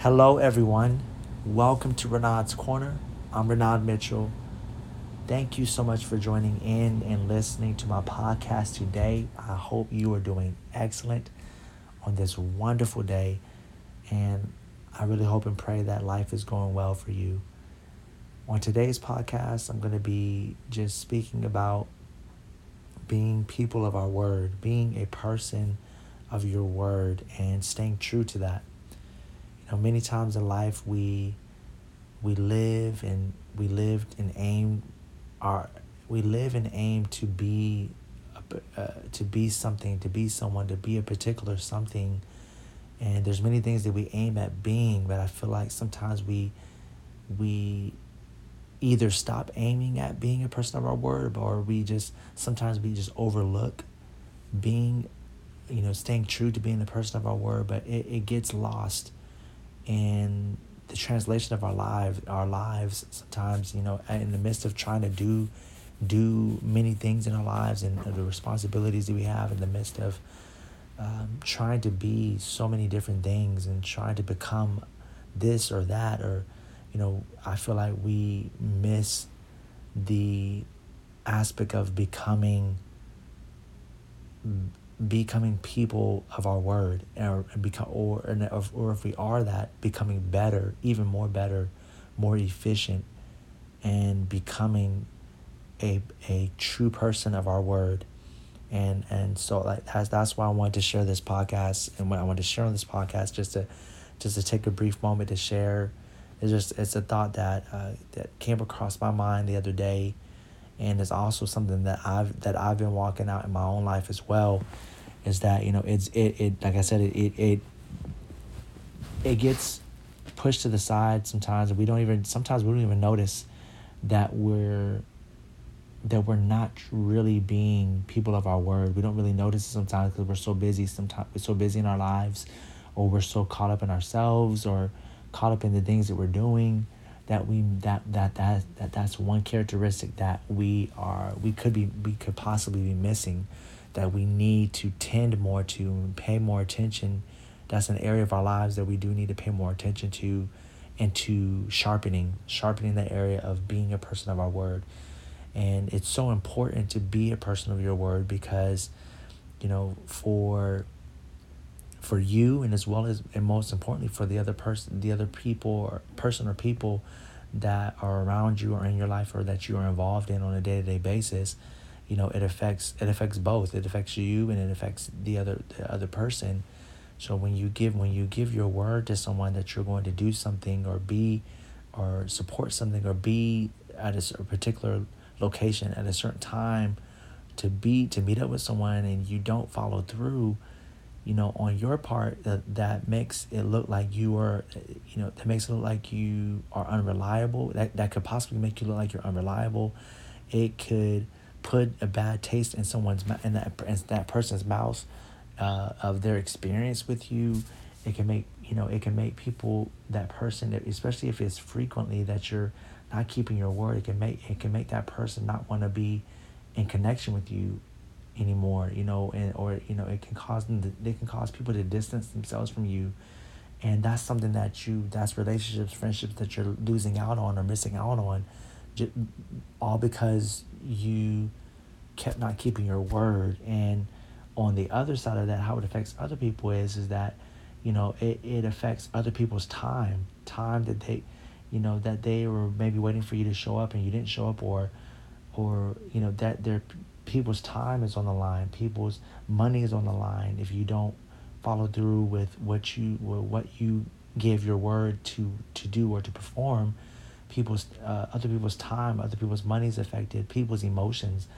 Hello, everyone. Welcome to Renaud's Corner. I'm Renaud Mitchell. Thank you so much for joining in and listening to my podcast today. I hope you are doing excellent on this wonderful day. And I really hope and pray that life is going well for you. On today's podcast, I'm going to be just speaking about being people of our word, being a person of your word, and staying true to that. You know, many times in life we we live and we lived and aim our we live and aim to be uh, to be something, to be someone, to be a particular something. And there's many things that we aim at being, but I feel like sometimes we we either stop aiming at being a person of our word or we just sometimes we just overlook being you know staying true to being the person of our word but it, it gets lost in the translation of our lives our lives sometimes you know in the midst of trying to do do many things in our lives and the responsibilities that we have in the midst of um, trying to be so many different things and trying to become this or that or you know, I feel like we miss the aspect of becoming becoming people of our word or become or or if we are that becoming better even more better more efficient and becoming a a true person of our word. And and so like that's that's why I wanted to share this podcast. And what I wanted to share on this podcast just to just to take a brief moment to share it's just it's a thought that uh, that came across my mind the other day, and it's also something that I've that I've been walking out in my own life as well. Is that you know it's it, it like I said it it it, it gets pushed to the side sometimes we don't even sometimes we don't even notice that we're that we're not really being people of our word. We don't really notice it sometimes because we're so busy. Sometimes we're so busy in our lives, or we're so caught up in ourselves, or caught up in the things that we're doing that we that that that, that that's one characteristic that we are we could be we could possibly be missing that we need to tend more to pay more attention. That's an area of our lives that we do need to pay more attention to and to sharpening sharpening the area of being a person of our word. And it's so important to be a person of your word because you know for for you and as well as and most importantly for the other person the other people or person or people that are around you or in your life or that you are involved in on a day-to-day basis you know it affects it affects both. It affects you and it affects the other the other person. So when you give when you give your word to someone that you're going to do something or be or support something or be at a, a particular location at a certain time to be to meet up with someone and you don't follow through you know, on your part that, that makes it look like you are, you know, that makes it look like you are unreliable. That, that could possibly make you look like you're unreliable. It could put a bad taste in someone's mouth, in that, in that person's mouth uh, of their experience with you. It can make, you know, it can make people, that person, especially if it's frequently that you're not keeping your word, it can make, it can make that person not want to be in connection with you anymore you know and or you know it can cause them to, they can cause people to distance themselves from you. And that's something that you that's relationships friendships that you're losing out on or missing out on just, all because you kept not keeping your word. And on the other side of that how it affects other people is is that you know it, it affects other people's time time that they you know that they were maybe waiting for you to show up and you didn't show up or or you know that they're people's time is on the line people's money is on the line if you don't follow through with what you what you give your word to to do or to perform. People's uh, other people's time other people's money is affected. People's emotions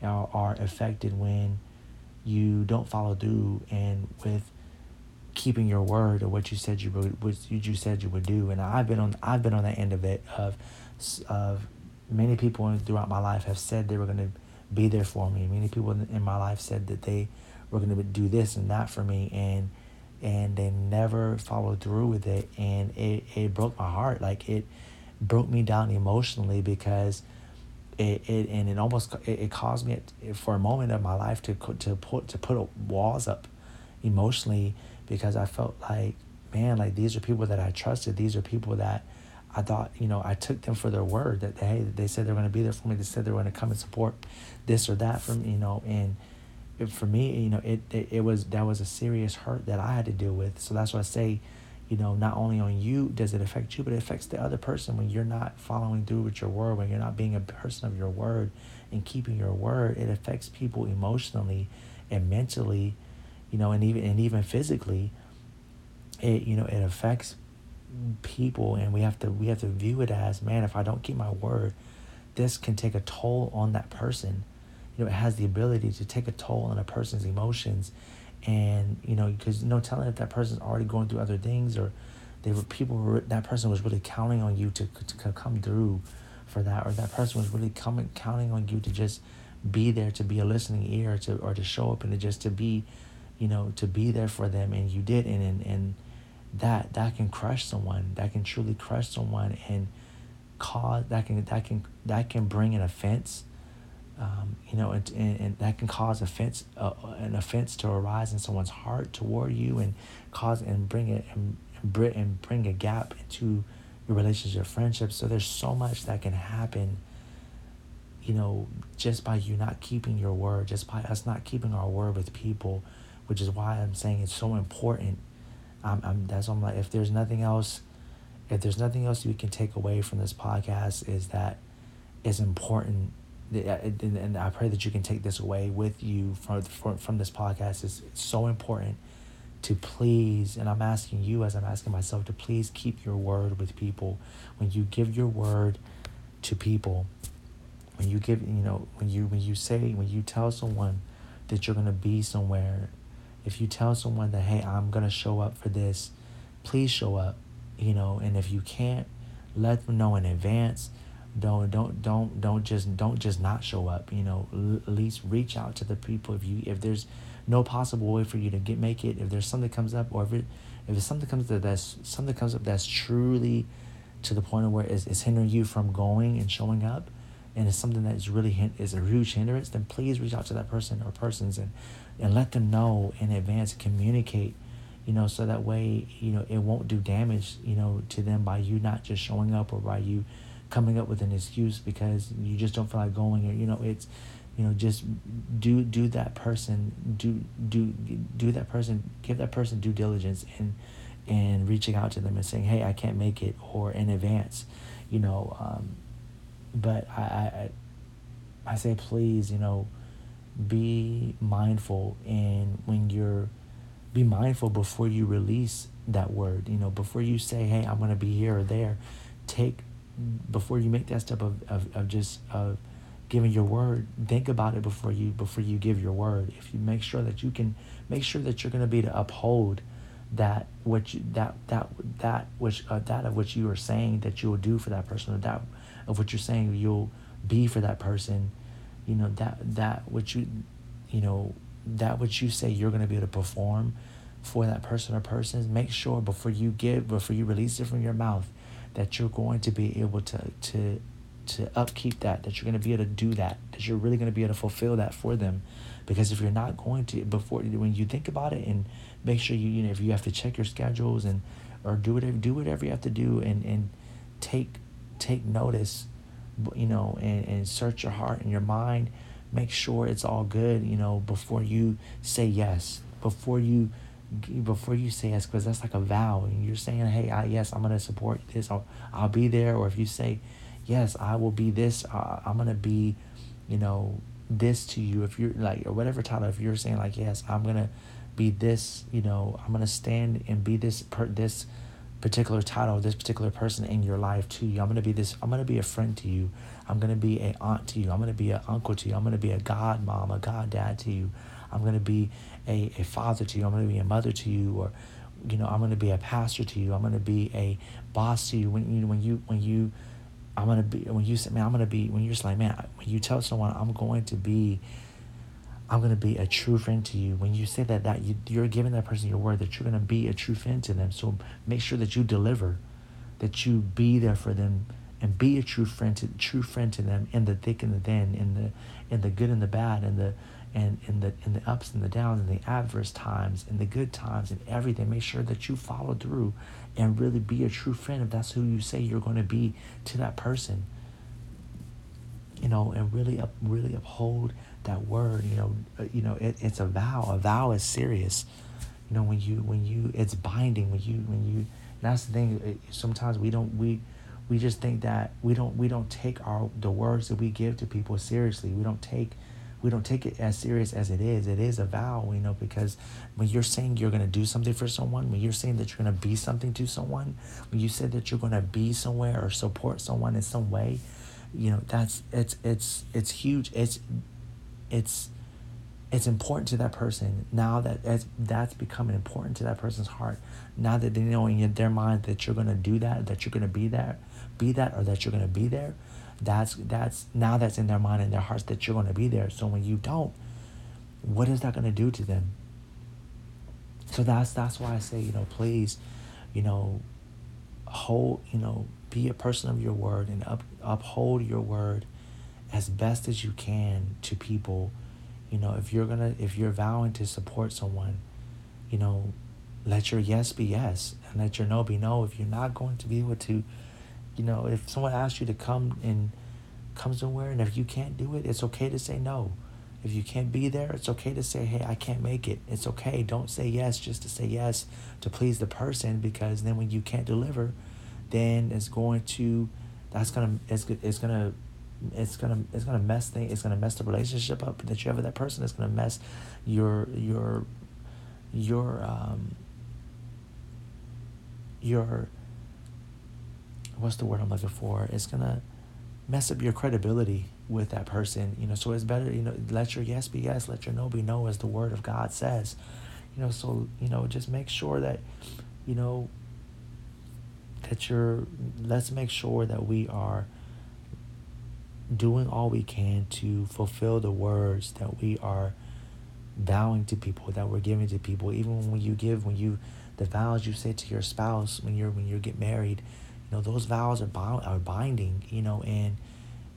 are, are affected when you don't follow through and with keeping your word or what you said you would what you said you would do. And I've been on I've been on the end of it of of many people throughout my life have said they were going to be there for me. Many people in my life said that they were going to do this and that for me, and and they never followed through with it, and it it broke my heart. Like it broke me down emotionally because it, it and it almost it, it caused me for a moment of my life to to put to put walls up emotionally because I felt like man, like these are people that I trusted. These are people that I thought, you know, I took them for their word that hey, they said they're going to be there for me. They said they're going to come and support this or that from you know, and for me, you know, it, it it was that was a serious hurt that I had to deal with. So that's why I say, you know, not only on you does it affect you, but it affects the other person when you're not following through with your word, when you're not being a person of your word and keeping your word. It affects people emotionally and mentally, you know, and even and even physically. It you know it affects people, and we have to we have to view it as man. If I don't keep my word, this can take a toll on that person you know, it has the ability to take a toll on a person's emotions. And, you know, because no telling if that person's already going through other things or they were people were, that person was really counting on you to, to come through for that, or that person was really coming, counting on you to just be there, to be a listening ear to, or to show up and to just to be, you know, to be there for them. And you did. And, and, and that, that can crush someone, that can truly crush someone and cause, that can, that can, that can bring an offense um, you know, and, and, and, that can cause offense, uh, an offense to arise in someone's heart toward you, and cause and bring it and, and bring a gap into your relationship, your friendship. So there's so much that can happen. You know, just by you not keeping your word, just by us not keeping our word with people, which is why I'm saying it's so important. Um, I'm, that's why I'm like, if there's nothing else, if there's nothing else we can take away from this podcast, is that it's important and I pray that you can take this away with you from from this podcast. It's, it's so important to please, and I'm asking you as I'm asking myself to please keep your word with people. When you give your word to people, when you give, you know, when you when you say when you tell someone that you're gonna be somewhere, if you tell someone that hey, I'm gonna show up for this, please show up. You know, and if you can't, let them know in advance don't don't don't don't just don't just not show up you know L- at least reach out to the people if you if there's no possible way for you to get make it if there's something comes up or if it if something comes up that's something comes up that's truly to the point of where it's, it's hindering you from going and showing up and it's something that is really is a huge hindrance then please reach out to that person or persons and and let them know in advance. Communicate you know so that way you know it won't do damage you know to them by you not just showing up or by you coming up with an excuse because you just don't feel like going or you know it's you know just do do that person do do do that person give that person due diligence and and reaching out to them and saying hey i can't make it or in advance you know um, but I, I i say please you know be mindful and when you're be mindful before you release that word you know before you say hey i'm to be here or there take before you make that step of, of, of just of giving your word think about it before you before you give your word. If you make sure that you can make sure that you're to be to uphold that what you that that that which uh, that of which you are saying that you will do for that person or that of what you're saying you'll be for that person. You know that that what you you know that what you say you're going to be able to perform for that person or persons make sure before you give before you release it from your mouth that you're going to be able to to to upkeep that that you're going to be able to do that that you're really going to be able to fulfill that for them. Because if you're not going to before when you think about it and make sure you you know if you have to check your schedules and or do whatever do whatever you have to do and and take take notice you know and, and search your heart and your mind. Make sure it's all good you know before you say yes. Before you before you say yes because that's like a vow. And you're saying hey I, yes i'm going to support this. I'll, I'll be there. Or if you say yes i will be this uh, i'm going to be you know this to you. If you're like or whatever title if you're saying like yes i'm going to be this you know i'm going to stand and be this per this particular title this particular person in your life to you i'm to be this i'm to be a friend to you i'm to be a aunt to you i'm to be an uncle to you i'm to be a god mom a god dad to you i'm to be a, a father to you. I'm to be a mother to you, or you know, I'm to be a pastor to you. I'm to be a boss to you. When you when you when you I'm to be when you say, man, I'm to be when you're just like, man, when you tell someone I'm going to be I'm going to be a true friend to you. When you say that, that you, you're giving that person your word that you're going to be a true friend to them. So make sure that you deliver, that you be there for them, and be a true friend to true friend to them in the thick and the thin, in the in the good and the bad, and the and in the in the ups and the downs and the adverse times and the good times and everything make sure that you follow through and really be a true friend if that's who you say you're going to be to that person you know and really up really uphold that word you know uh, you know it, it's a vow. A vow is serious. You know when you when you it's binding when you when you that's the thing sometimes we don't we we just think that we don't we don't take our the words that we give to people seriously. We don't take we don't take it as serious as it is. It is a vow you know because when you're saying you're going to do something for someone when you're saying that you're going to be something to someone when you said that you're going to be somewhere or support someone in some way you know that's it's it's it's huge. It's it's it's important to that person now that as that's becoming important to that person's heart. Now that they know in their mind that you're going to do that that you're going to be there be that or that you're going to be there that's that's now that's in their mind and their hearts that you're going to be there. So when you don't what is that going to do to them? So that's that's why i say you know please you know hold you know be a person of your word and up, uphold your word as best as you can to people. You know if you're gonna if you're vowing to support someone you know let your yes be yes and let your no be no. If you're not going to be able to you know if someone asks you to come and come somewhere and if you can't do it it's okay to say no. If you can't be there it's okay to say hey i can't make it. It's okay. Don't say yes just to say yes to please the person because then when you can't deliver then it's going to that's gonna it's, it's gonna it's gonna it's gonna mess thing it's gonna mess the relationship up that you have with that person it's gonna mess your your your um your what's the word I'm looking for? It's gonna mess up your credibility with that person you know so it's better you know let your yes be yes let your no be no as the word of God says you know so you know just make sure that you know that you're let's make sure that we are doing all we can to fulfill the words that we are vowing to people that we're giving to people. Even when you give when you the vows you say to your spouse when you're when you get married you know those vows are bound are binding you know and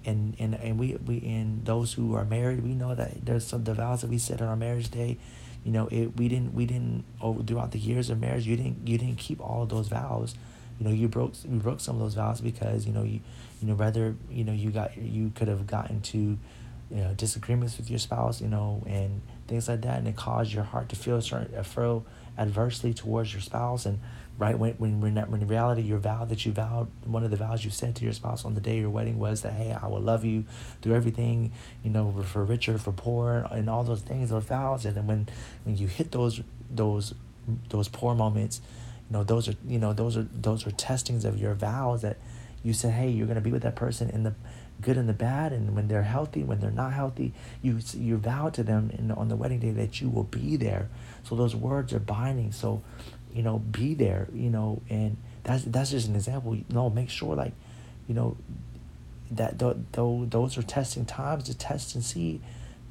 and and and we we and those who are married we know that there's some the vows that we said on our marriage day you know it we didn't we didn't over throughout the years of marriage you didn't you didn't keep all of those vows you know you broke you broke some of those vows because you know you you know whether you know you got you could have gotten to you know disagreements with your spouse you know and things like that and it caused your heart to feel certain uh, feel adversely towards your spouse and right when when when, when in reality your vow that you vowed one of the vows you said to your spouse on the day of your wedding was that hey I will love you through everything you know for richer for poor and all those things those vows and then when when you hit those those those poor moments know those are you know those are those are testings of your vows that you said hey you're going to be with that person in the good and the bad and when they're healthy when they're not healthy you you vow to them in, on the wedding day that you will be there. So those words are binding. So you know be there you know and that's that's just an example. Know make sure like you know that th- th- those are testing times to test and see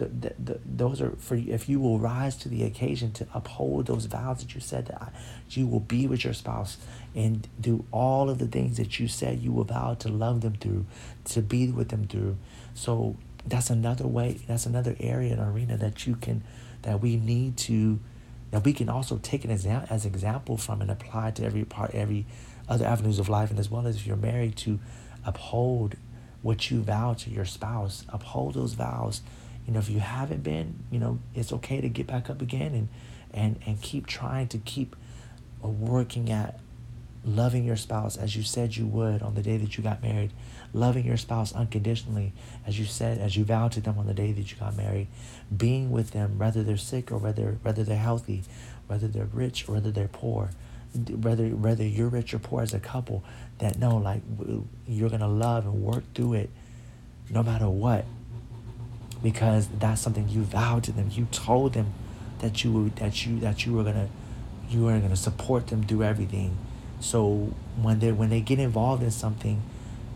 the, the, the, those are for if you will rise to the occasion to uphold those vows that you said that you will be with your spouse and do all of the things that you said you will vow to love them through, to be with them through. So that's another way. That's another area and arena that you can, that we need to, that we can also take an example as example from and apply to every part, every other avenues of life, and as well as if you're married to uphold what you vow to your spouse, uphold those vows you know, if you haven't been, you know, it's okay to get back up again and and and keep trying to keep uh, working at loving your spouse as you said you would on the day that you got married, loving your spouse unconditionally as you said as you vowed to them on the day that you got married, being with them whether they're sick or whether whether they're healthy, whether they're rich or whether they're poor, whether whether you're rich or poor as a couple, that know like you're gonna love and work through it, no matter what because that's something you vowed to them. You told them that you would that you that you were gonna you were gonna support them through everything. So when they when they get involved in something,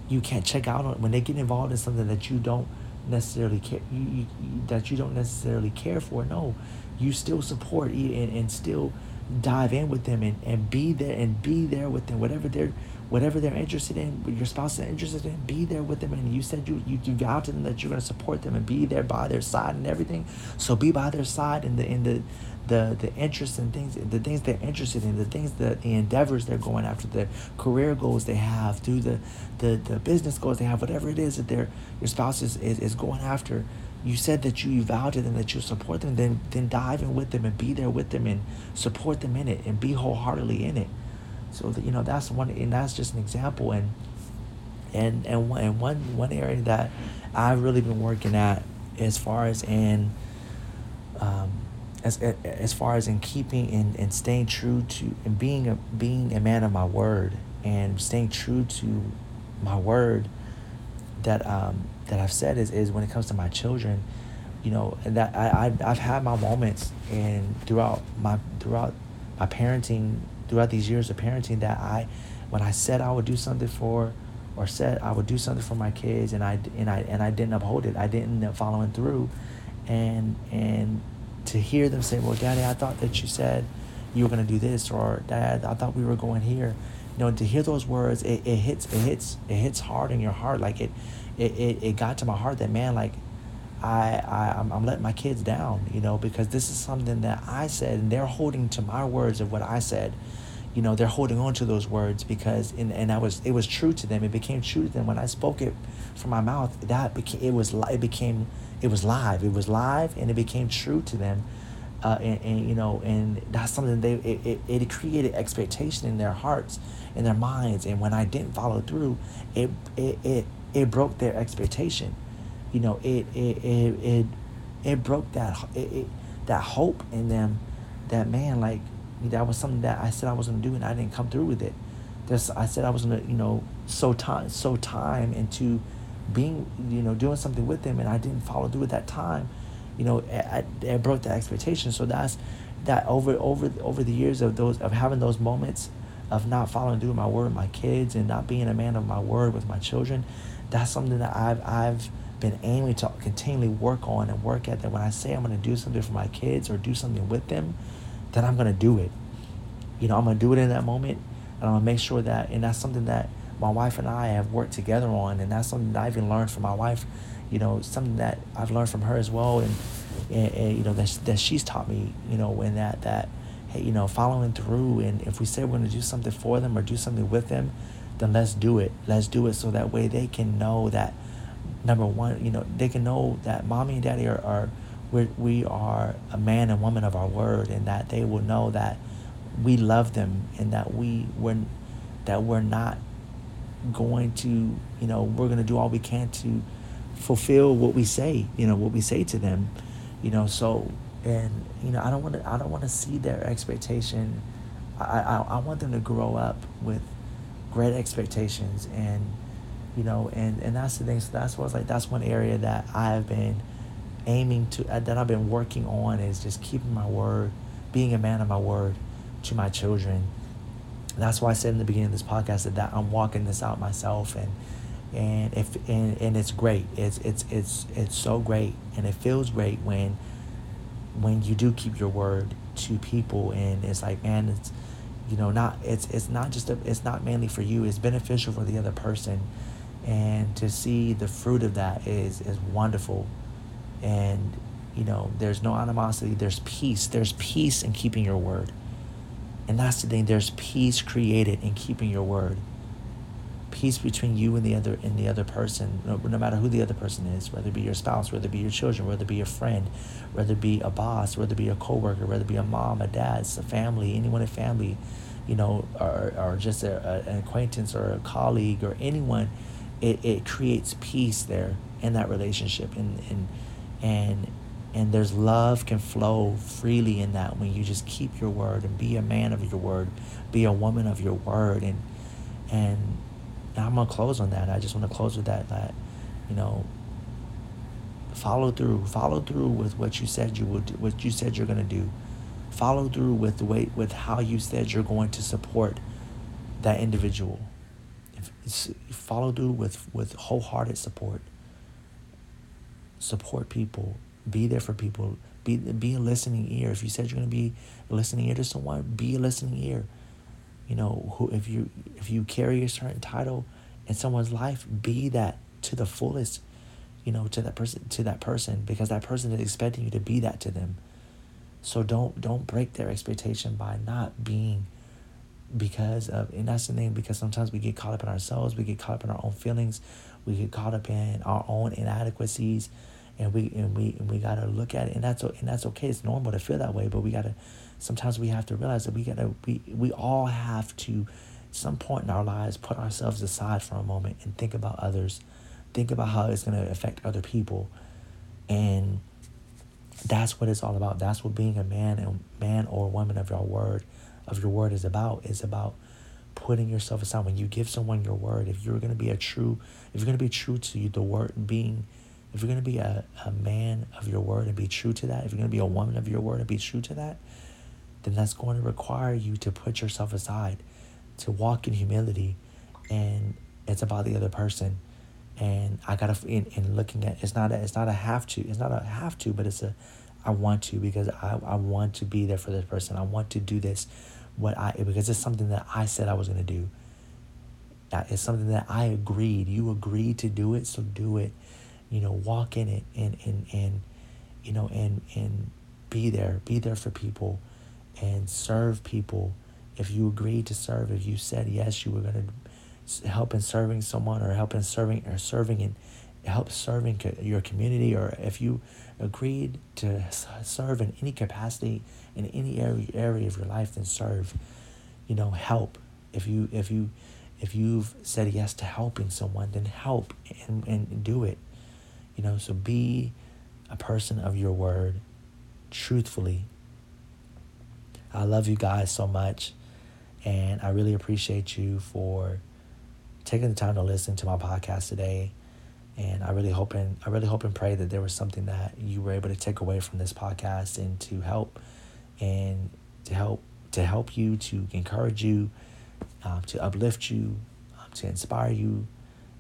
you can't check out on when they get involved in something that you don't necessarily care you, you that you don't necessarily care for. No, you still support and, and still dive in with them and, and be there and be there with them whatever they're whatever they're interested in your spouse is interested in be there with them. And you said you you, you vowed to them that you're going to support them and be there by their side and everything. So be by their side in the in the the the interests and things the things they're interested in the things that the endeavors they're going after the career goals they have through the the, the business goals they have whatever it is that their your spouse is, is, is going after. You said that you vowed to them that you support them, then then dive in with them and be there with them and support them in it and be wholeheartedly in it. So you know that's one and that's just an example and and and one and one one area that I've really been working at as far as in um, as as far as in keeping and, and staying true to and being a being a man of my word and staying true to my word that um, that I've said is, is when it comes to my children, you know, that I, I I've had my moments and throughout my throughout my parenting throughout these years of parenting that I when I said I would do something for or said I would do something for my kids and I and I and I didn't uphold it. I didn't end up following through and and to hear them say, Well, Daddy, I thought that you said you were gonna do this or Dad, I thought we were going here. You know, to hear those words, it, it hits it hits it hits hard in your heart. Like it it, it, it got to my heart that man like I, I I'm, I'm letting my kids down you know because this is something that I said and they're holding to my words of what I said. You know they're holding on to those words because and, and I was it was true to them. It became true to them. When I spoke it from my mouth that became it was it became it was live. It was live and it became true to them. Uh, and, and you know and that's something they it, it, it created expectation in their hearts in their minds. And when I didn't follow through it it, it it broke their expectation. You know, it it it it, it broke that it, it, that hope in them that man like that was something that I said I was gonna do and I didn't come through with it. There's, I said I was gonna you know so time sow time into being you know doing something with them and I didn't follow through with that time. You know, it, it broke that expectation. So that's that over over over the years of those of having those moments of not following through my word with my kids and not being a man of my word with my children that's something that I've I've been aiming to continually work on and work at that when I say I'm going to do something for my kids or do something with them, then I'm going to do it. You know, I'm going to do it in that moment and I'm going to make sure that, and that's something that my wife and I have worked together on. And that's something that I even learned from my wife, you know, something that I've learned from her as well. And, and, and you know, that, that she's taught me, you know, when that, that, hey, you know, following through. And if we say we're going to do something for them or do something with them, then let's do it. Let's do it so that way they can know that number one, you know, they can know that mommy and daddy are, are we're, we are a man and woman of our word and that they will know that we love them and that we we're, that we're not going to, you know, we're going to do all we can to fulfill what we say, you know, what we say to them, you know, so, and, you know, I don't want to, I don't want to see their expectation. I, I, I want them to grow up with great expectations and you know and and that's the thing. So that's what's like that's one area that i've been aiming to uh, that i've been working on is just keeping my word being a man of my word to my children. And that's why i said in the beginning of this podcast that, that i'm walking this out myself and and if and, and it's great. It's it's it's it's so great. And it feels great when when you do keep your word to people and it's like man it's you know not it's it's not just a, it's not mainly for you. It's beneficial for the other person and to see the fruit of that is is wonderful. And you know there's no animosity there's peace there's peace in keeping your word. And that's the thing there's peace created in keeping your word. Peace between you and the other and the other person no, no, matter who the other person is whether it be your spouse whether it be your children whether it be your friend whether it be a boss whether it be a coworker whether it be a mom a dad a family anyone in family you know or, or just a, a, an acquaintance or a colleague or anyone it, it creates peace there in that relationship and and and and there's love can flow freely in that when you just keep your word and be a man of your word be a woman of your word and and I'm gonna close on that. I just want to close with that. That you know, follow through. Follow through with what you said you would. What you said you're gonna do. Follow through with the way with how you said you're going to support that individual. Follow through with with wholehearted support. Support people. Be there for people. Be be a listening ear. If you said you're gonna be a listening ear to someone, be a listening ear. You know, who if you if you carry a certain title in someone's life, be that to the fullest. You know, to that person to that person because that person is expecting you to be that to them. So don't don't break their expectation by not being because of and that's the thing because sometimes we get caught up in ourselves, we get caught up in our own feelings, we get caught up in our own inadequacies and we and we and we gotta look at it, and that's and that's okay. It's normal to feel that way, but we gotta. Sometimes we have to realize that we gotta we we all have to, some point in our lives, put ourselves aside for a moment and think about others, think about how it's gonna affect other people, and that's what it's all about. That's what being a man and man or woman of your word, of your word is about. Is about putting yourself aside when you give someone your word. If you're gonna be a true, if you're gonna be true to you, the word being if you're going to be a, a man of your word and be true to that, if you're going to be a woman of your word and be true to that, then that's going to require you to put yourself aside, to walk in humility, and it's about the other person. And I gotta in, in looking at it's not a it's not a have to it's not a have to but it's a I want to because I, I want to be there for this person I want to do this what I because it's something that I said I was gonna do. It's something that I agreed. You agreed to do it, so do it you know, walk in it and, and, and you know, and, and be there, be there for people and serve people. If you agreed to serve, if you said yes, you were going to help in serving someone or help in serving or serving and help serving your community, or if you agreed to serve in any capacity in any area area of your life, then serve. You know, help. If you if you if you've said yes to helping someone, then help and, and do it. You know, so be a person of your word truthfully. I love you guys so much. And I really appreciate you for taking the time to listen to my podcast today. And I really hope and I really hope and pray that there was something that you were able to take away from this podcast and to help and to help to help you, to encourage you, um, to uplift you, um, to inspire you,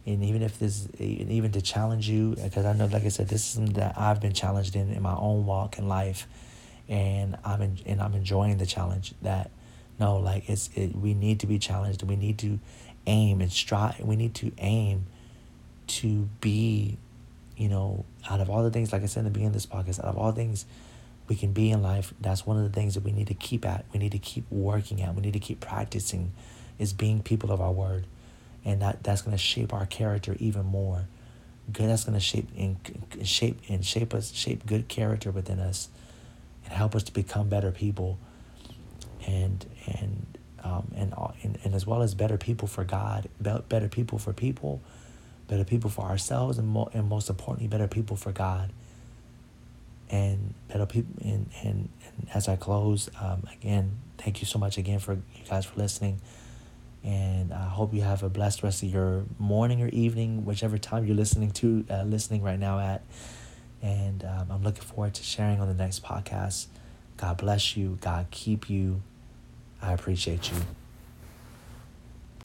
and even if this even to challenge you because i know like i said this is something that i've been challenged in in my own walk in life and i'm in, and i'm enjoying the challenge that no like it's it, we need to be challenged we need to aim and strive we need to aim to be you know out of all the things like i said in the beginning of this podcast out of all things we can be in life that's one of the things that we need to keep at we need to keep working at we need to keep practicing is being people of our word and that that's going to shape our character even more. Good that's going to shape and shape and shape us shape good character within us, and help us to become better people. And and um, and, and and as well as better people for God, better people for people, better people for ourselves, and mo- and most importantly, better people for God. And better people, and, and, and as I close, um, again, thank you so much again for you guys for listening. And I hope you have a blessed rest of your morning or evening, whichever time you're listening to, uh, listening right now at. And um, I'm looking forward to sharing on the next podcast. God bless you. God keep you. I appreciate you.